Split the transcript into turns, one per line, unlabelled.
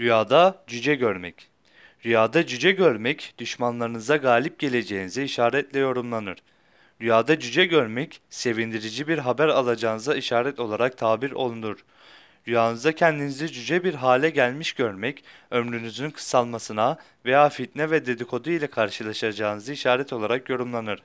Rüyada cüce görmek. Rüyada cüce görmek, düşmanlarınıza galip geleceğinize işaretle yorumlanır. Rüyada cüce görmek, sevindirici bir haber alacağınıza işaret olarak tabir olunur. Rüyanızda kendinizi cüce bir hale gelmiş görmek, ömrünüzün kısalmasına veya fitne ve dedikodu ile karşılaşacağınızı işaret olarak yorumlanır.